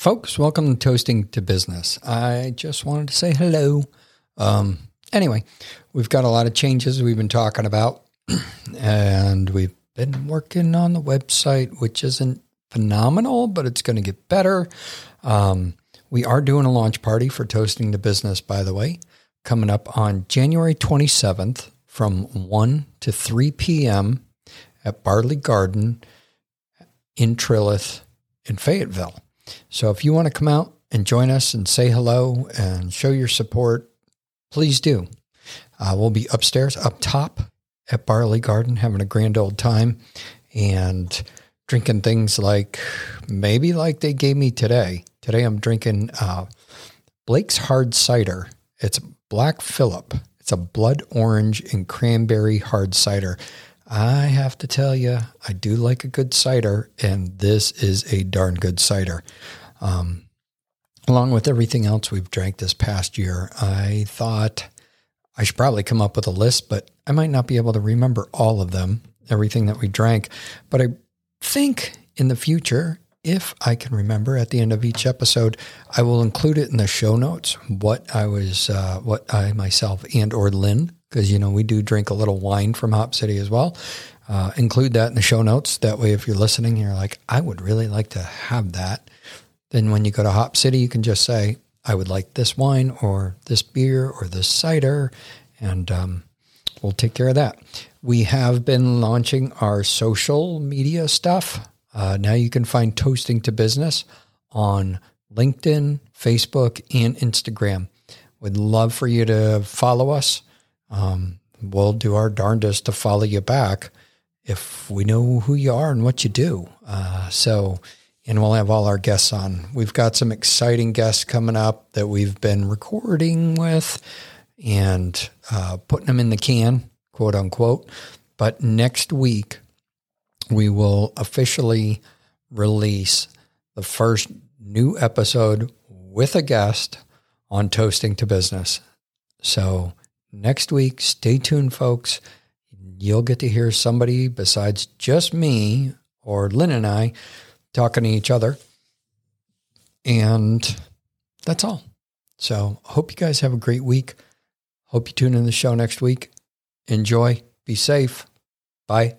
Folks, welcome to Toasting to Business. I just wanted to say hello. Um, anyway, we've got a lot of changes we've been talking about, and we've been working on the website, which isn't phenomenal, but it's going to get better. Um, we are doing a launch party for Toasting to Business, by the way, coming up on January 27th from 1 to 3 p.m. at Barley Garden in Trilith in Fayetteville. So if you want to come out and join us and say hello and show your support, please do. Uh, we'll be upstairs, up top at Barley Garden, having a grand old time and drinking things like maybe like they gave me today. Today I'm drinking uh, Blake's Hard Cider. It's Black Phillip. It's a blood orange and cranberry hard cider. I have to tell you, I do like a good cider, and this is a darn good cider. Um, along with everything else we've drank this past year, I thought I should probably come up with a list, but I might not be able to remember all of them, everything that we drank. But I think in the future, if I can remember at the end of each episode, I will include it in the show notes what I was, uh, what I myself and or Lynn because you know we do drink a little wine from Hop City as well. Uh, include that in the show notes. That way, if you're listening, you're like, I would really like to have that. Then when you go to Hop City, you can just say, I would like this wine or this beer or this cider, and um, we'll take care of that. We have been launching our social media stuff. Uh, now you can find Toasting to Business on LinkedIn, Facebook, and Instagram. Would love for you to follow us um, we'll do our darndest to follow you back if we know who you are and what you do. Uh, so, and we'll have all our guests on. We've got some exciting guests coming up that we've been recording with and uh, putting them in the can, quote unquote. But next week, we will officially release the first new episode with a guest on toasting to business. So next week. Stay tuned, folks. You'll get to hear somebody besides just me or Lynn and I talking to each other. And that's all. So, hope you guys have a great week. Hope you tune in the show next week. Enjoy. Be safe. Bye.